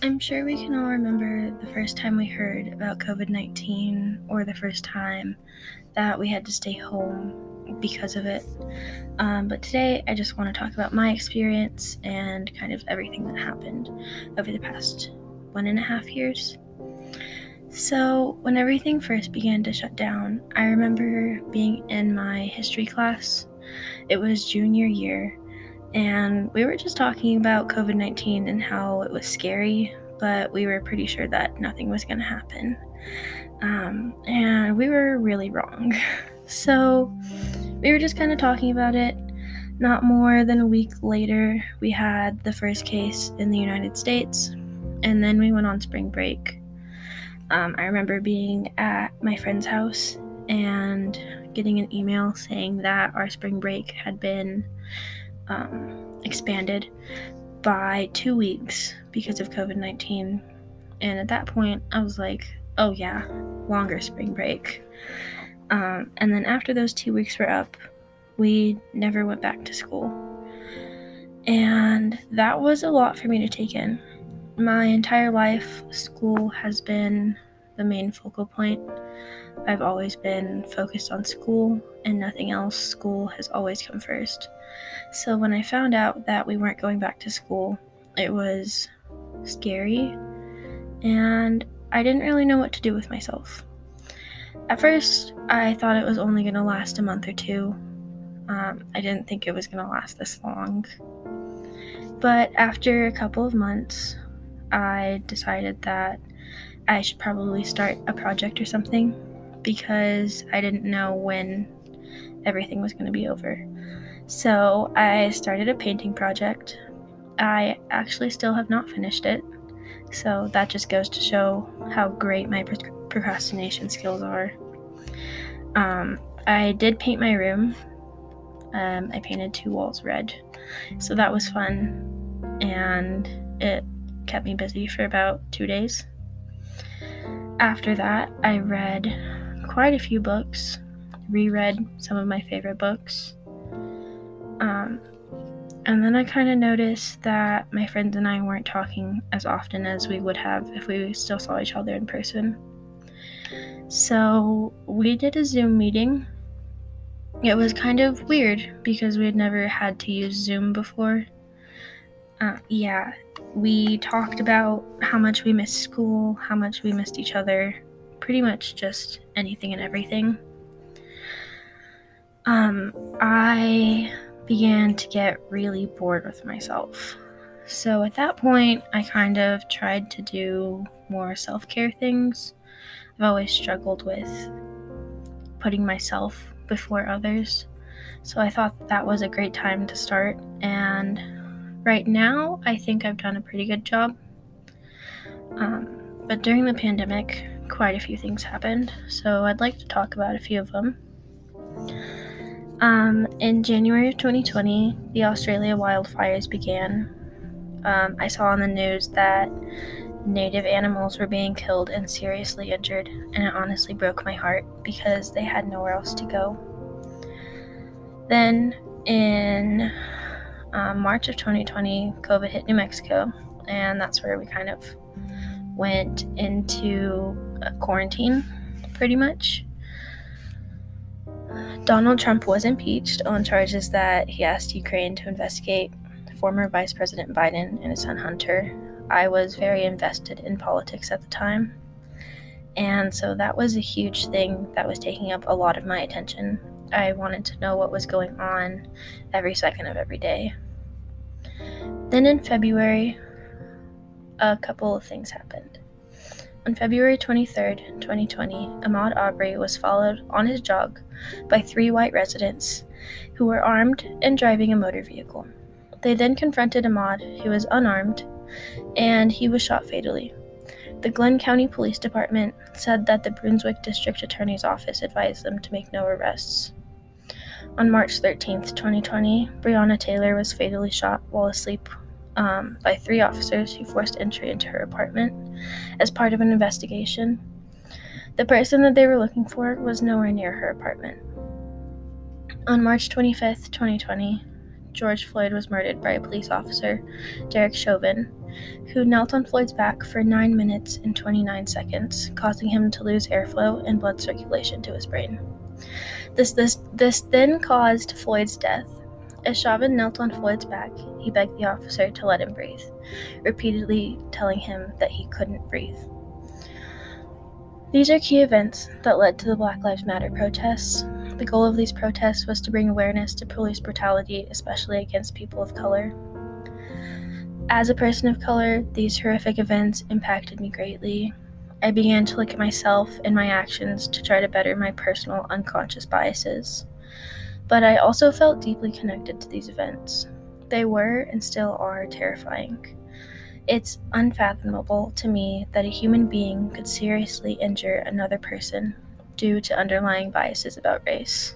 I'm sure we can all remember the first time we heard about COVID 19 or the first time that we had to stay home because of it. Um, but today I just want to talk about my experience and kind of everything that happened over the past one and a half years. So, when everything first began to shut down, I remember being in my history class. It was junior year, and we were just talking about COVID 19 and how it was scary, but we were pretty sure that nothing was going to happen. Um, and we were really wrong. So we were just kind of talking about it. Not more than a week later, we had the first case in the United States, and then we went on spring break. Um, I remember being at my friend's house and getting an email saying that our spring break had been um, expanded by two weeks because of COVID 19. And at that point, I was like, oh, yeah, longer spring break. Um, and then after those two weeks were up, we never went back to school. And that was a lot for me to take in. My entire life, school has been the main focal point. I've always been focused on school and nothing else. School has always come first. So when I found out that we weren't going back to school, it was scary and I didn't really know what to do with myself. At first, I thought it was only going to last a month or two. Um, I didn't think it was going to last this long. But after a couple of months, I decided that I should probably start a project or something because I didn't know when everything was going to be over. So I started a painting project. I actually still have not finished it. So that just goes to show how great my procrastination skills are. Um, I did paint my room. Um, I painted two walls red. So that was fun. And it kept me busy for about two days. After that, I read quite a few books, reread some of my favorite books. Um, and then I kind of noticed that my friends and I weren't talking as often as we would have if we still saw each other in person. So we did a Zoom meeting. It was kind of weird because we had never had to use Zoom before. Uh, yeah, we talked about how much we missed school, how much we missed each other, pretty much just anything and everything. Um, I began to get really bored with myself. So at that point, I kind of tried to do more self care things. I've always struggled with putting myself before others. So I thought that was a great time to start. And right now, I think I've done a pretty good job. Um, but during the pandemic, quite a few things happened. So I'd like to talk about a few of them. Um, in January of 2020, the Australia wildfires began. Um, I saw on the news that native animals were being killed and seriously injured, and it honestly broke my heart because they had nowhere else to go. Then, in um, March of 2020, COVID hit New Mexico, and that's where we kind of went into quarantine pretty much. Donald Trump was impeached on charges that he asked Ukraine to investigate former Vice President Biden and his son Hunter. I was very invested in politics at the time, and so that was a huge thing that was taking up a lot of my attention. I wanted to know what was going on every second of every day. Then in February, a couple of things happened. On February 23, 2020, Ahmaud Arbery was followed on his jog by three white residents who were armed and driving a motor vehicle. They then confronted Ahmaud, who was unarmed, and he was shot fatally. The Glynn County Police Department said that the Brunswick District Attorney's Office advised them to make no arrests. On March 13, 2020, Breonna Taylor was fatally shot while asleep um, by three officers who forced entry into her apartment as part of an investigation. The person that they were looking for was nowhere near her apartment. On March 25, 2020, George Floyd was murdered by a police officer, Derek Chauvin, who knelt on Floyd's back for 9 minutes and 29 seconds, causing him to lose airflow and blood circulation to his brain. This, this, this then caused Floyd's death. As Chauvin knelt on Floyd's back, he begged the officer to let him breathe, repeatedly telling him that he couldn't breathe. These are key events that led to the Black Lives Matter protests. The goal of these protests was to bring awareness to police brutality, especially against people of color. As a person of color, these horrific events impacted me greatly. I began to look at myself and my actions to try to better my personal unconscious biases. But I also felt deeply connected to these events. They were and still are terrifying. It's unfathomable to me that a human being could seriously injure another person due to underlying biases about race.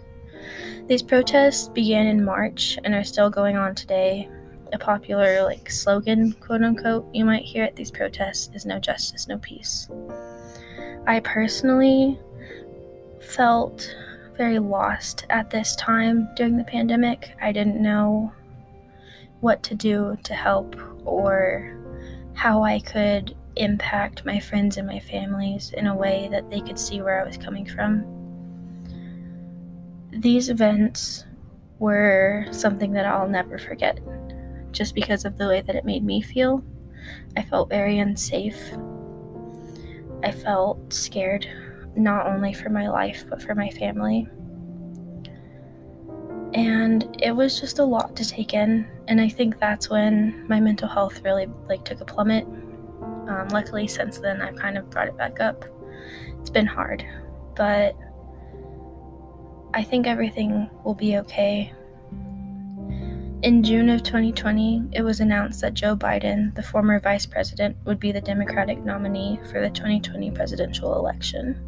These protests began in March and are still going on today. A popular like slogan, quote unquote, you might hear at these protests is no justice, no peace. I personally felt very lost at this time during the pandemic. I didn't know what to do to help or how I could impact my friends and my families in a way that they could see where I was coming from. These events were something that I'll never forget just because of the way that it made me feel. I felt very unsafe. I felt scared, not only for my life, but for my family. And it was just a lot to take in, and I think that's when my mental health really like took a plummet. Um, luckily, since then, I've kind of brought it back up. It's been hard, but I think everything will be okay. In June of 2020, it was announced that Joe Biden, the former vice president, would be the Democratic nominee for the 2020 presidential election.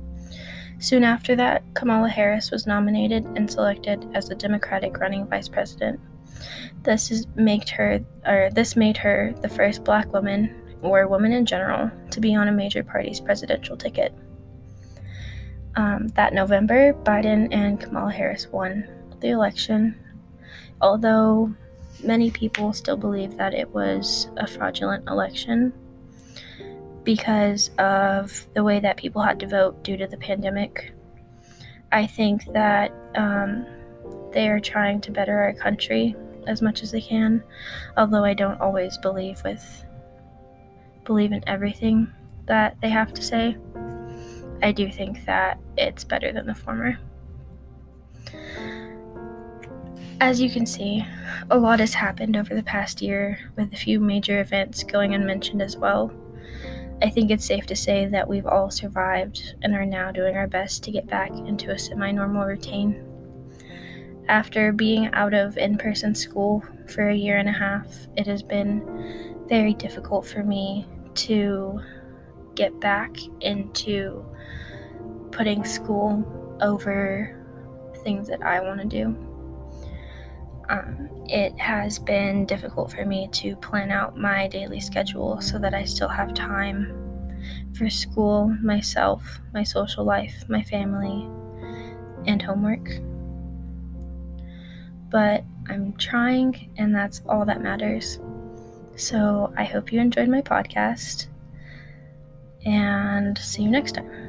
Soon after that, Kamala Harris was nominated and selected as the Democratic running vice president. This is made her or this made her the first black woman or woman in general to be on a major party's presidential ticket. Um, that November, Biden and Kamala Harris won the election, although many people still believe that it was a fraudulent election because of the way that people had to vote due to the pandemic. I think that um, they are trying to better our country as much as they can, although I don't always believe with believe in everything that they have to say. I do think that it's better than the former. As you can see, a lot has happened over the past year, with a few major events going unmentioned as well. I think it's safe to say that we've all survived and are now doing our best to get back into a semi normal routine. After being out of in person school for a year and a half, it has been very difficult for me to get back into putting school over things that I want to do. Um, it has been difficult for me to plan out my daily schedule so that I still have time for school, myself, my social life, my family, and homework. But I'm trying, and that's all that matters. So I hope you enjoyed my podcast, and see you next time.